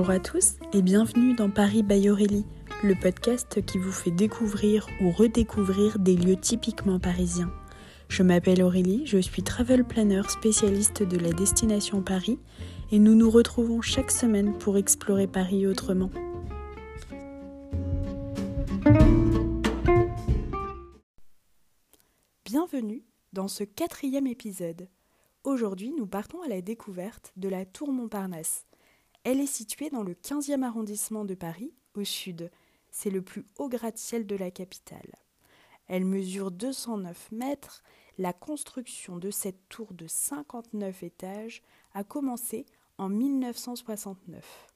Bonjour à tous et bienvenue dans Paris by Aurélie, le podcast qui vous fait découvrir ou redécouvrir des lieux typiquement parisiens. Je m'appelle Aurélie, je suis travel planner spécialiste de la destination Paris et nous nous retrouvons chaque semaine pour explorer Paris autrement. Bienvenue dans ce quatrième épisode. Aujourd'hui, nous partons à la découverte de la Tour Montparnasse. Elle est située dans le 15e arrondissement de Paris, au sud. C'est le plus haut gratte-ciel de la capitale. Elle mesure 209 mètres. La construction de cette tour de 59 étages a commencé en 1969.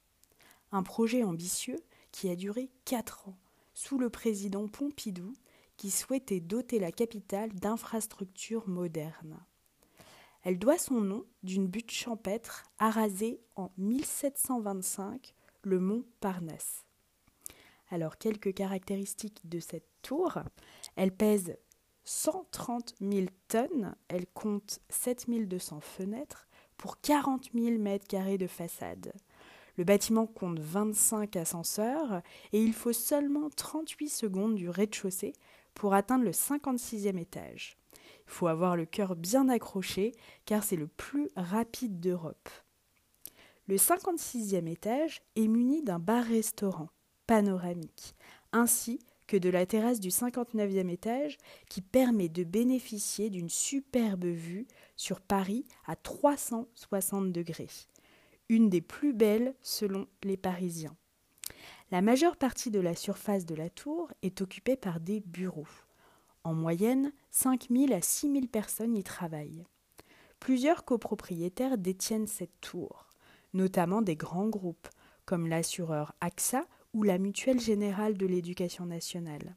Un projet ambitieux qui a duré 4 ans, sous le président Pompidou, qui souhaitait doter la capitale d'infrastructures modernes. Elle doit son nom d'une butte champêtre arasée en 1725, le mont Parnasse. Alors, quelques caractéristiques de cette tour. Elle pèse 130 000 tonnes, elle compte 7200 fenêtres pour 40 000 mètres carrés de façade. Le bâtiment compte 25 ascenseurs et il faut seulement 38 secondes du rez-de-chaussée pour atteindre le 56e étage. Il faut avoir le cœur bien accroché car c'est le plus rapide d'Europe. Le 56e étage est muni d'un bar-restaurant panoramique ainsi que de la terrasse du 59e étage qui permet de bénéficier d'une superbe vue sur Paris à 360 degrés, une des plus belles selon les Parisiens. La majeure partie de la surface de la tour est occupée par des bureaux. En moyenne, 5 000 à 6 000 personnes y travaillent. Plusieurs copropriétaires détiennent cette tour, notamment des grands groupes comme l'assureur AXA ou la Mutuelle Générale de l'Éducation nationale.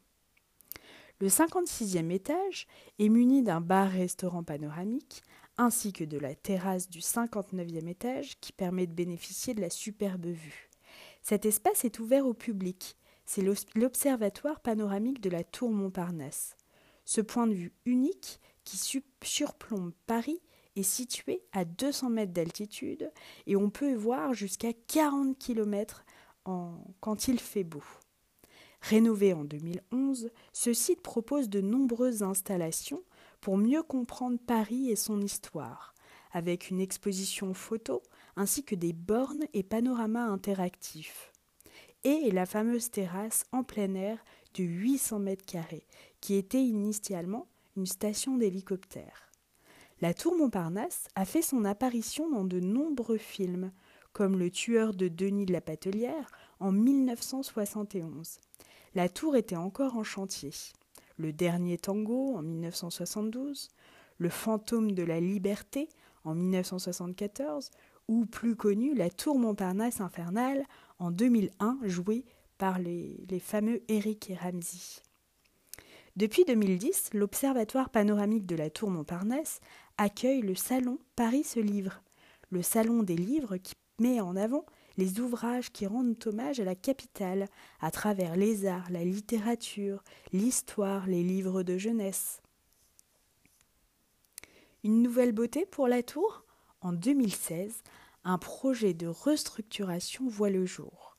Le 56e étage est muni d'un bar-restaurant panoramique ainsi que de la terrasse du 59e étage qui permet de bénéficier de la superbe vue. Cet espace est ouvert au public. C'est l'observatoire panoramique de la tour Montparnasse. Ce point de vue unique qui surplombe Paris est situé à 200 mètres d'altitude et on peut voir jusqu'à 40 km quand il fait beau. Rénové en 2011, ce site propose de nombreuses installations pour mieux comprendre Paris et son histoire, avec une exposition photo ainsi que des bornes et panoramas interactifs. Et la fameuse terrasse en plein air de 800 mètres carrés, qui était initialement une station d'hélicoptère. La tour Montparnasse a fait son apparition dans de nombreux films, comme Le tueur de Denis de la Patelière en 1971. La tour était encore en chantier. Le dernier tango en 1972, Le fantôme de la liberté en 1974 ou plus connu la Tour Montparnasse infernale en 2001 jouée par les, les fameux Eric et Ramsey. Depuis 2010, l'Observatoire panoramique de la Tour Montparnasse accueille le salon Paris se livre, le salon des livres qui met en avant les ouvrages qui rendent hommage à la capitale à travers les arts, la littérature, l'histoire, les livres de jeunesse. Une nouvelle beauté pour la tour? En 2016, un projet de restructuration voit le jour.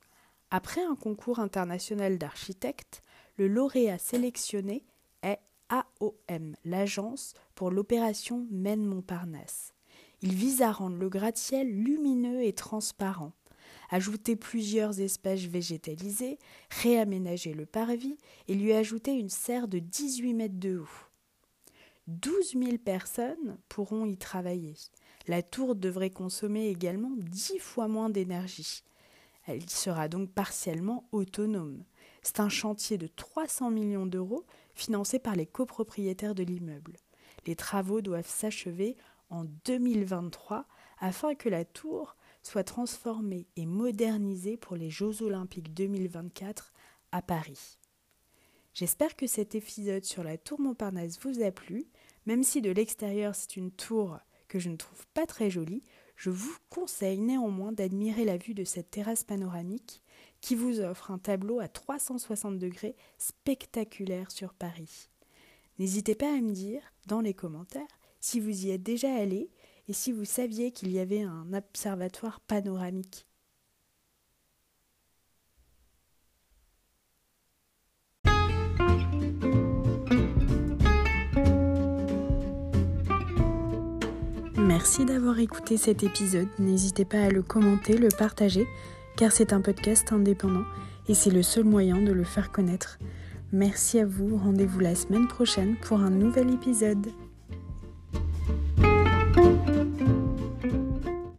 Après un concours international d'architectes, le lauréat sélectionné est AOM, l'agence pour l'opération Maine-Montparnasse. Il vise à rendre le gratte-ciel lumineux et transparent, ajouter plusieurs espèces végétalisées, réaménager le parvis et lui ajouter une serre de 18 mètres de haut. 12 000 personnes pourront y travailler. La tour devrait consommer également 10 fois moins d'énergie. Elle sera donc partiellement autonome. C'est un chantier de 300 millions d'euros financé par les copropriétaires de l'immeuble. Les travaux doivent s'achever en 2023 afin que la tour soit transformée et modernisée pour les Jeux olympiques 2024 à Paris. J'espère que cet épisode sur la tour Montparnasse vous a plu, même si de l'extérieur c'est une tour que je ne trouve pas très jolie, je vous conseille néanmoins d'admirer la vue de cette terrasse panoramique qui vous offre un tableau à 360 degrés spectaculaire sur Paris. N'hésitez pas à me dire dans les commentaires si vous y êtes déjà allé et si vous saviez qu'il y avait un observatoire panoramique. Merci d'avoir écouté cet épisode. N'hésitez pas à le commenter, le partager, car c'est un podcast indépendant et c'est le seul moyen de le faire connaître. Merci à vous, rendez-vous la semaine prochaine pour un nouvel épisode.